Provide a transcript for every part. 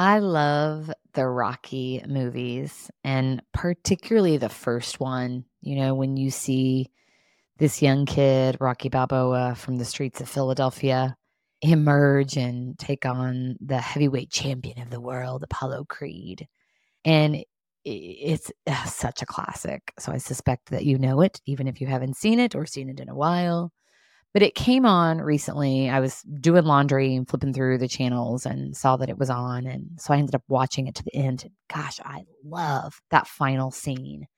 I love the Rocky movies and particularly the first one. You know, when you see this young kid, Rocky Balboa, from the streets of Philadelphia emerge and take on the heavyweight champion of the world, Apollo Creed. And it's such a classic. So I suspect that you know it, even if you haven't seen it or seen it in a while. But it came on recently. I was doing laundry and flipping through the channels and saw that it was on. And so I ended up watching it to the end. Gosh, I love that final scene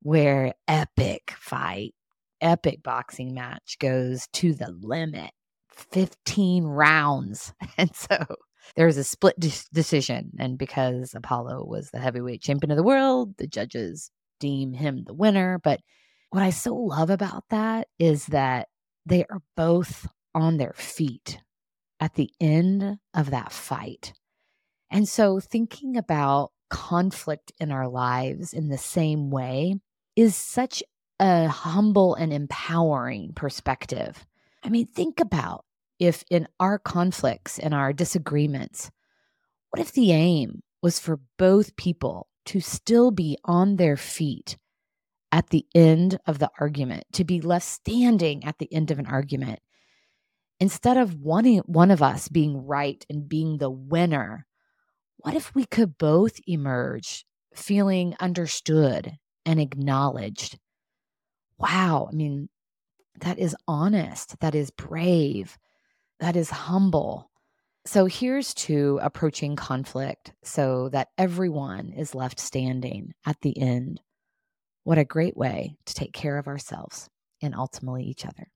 where epic fight, epic boxing match goes to the limit 15 rounds. And so there was a split de- decision. And because Apollo was the heavyweight champion of the world, the judges deem him the winner. But what I so love about that is that they are both on their feet at the end of that fight. And so thinking about conflict in our lives in the same way is such a humble and empowering perspective. I mean, think about if in our conflicts and our disagreements, what if the aim was for both people to still be on their feet at the end of the argument, to be left standing at the end of an argument? Instead of one, one of us being right and being the winner, what if we could both emerge feeling understood and acknowledged? Wow. I mean, that is honest. That is brave that is humble. So here's to approaching conflict so that everyone is left standing at the end. What a great way to take care of ourselves and ultimately each other.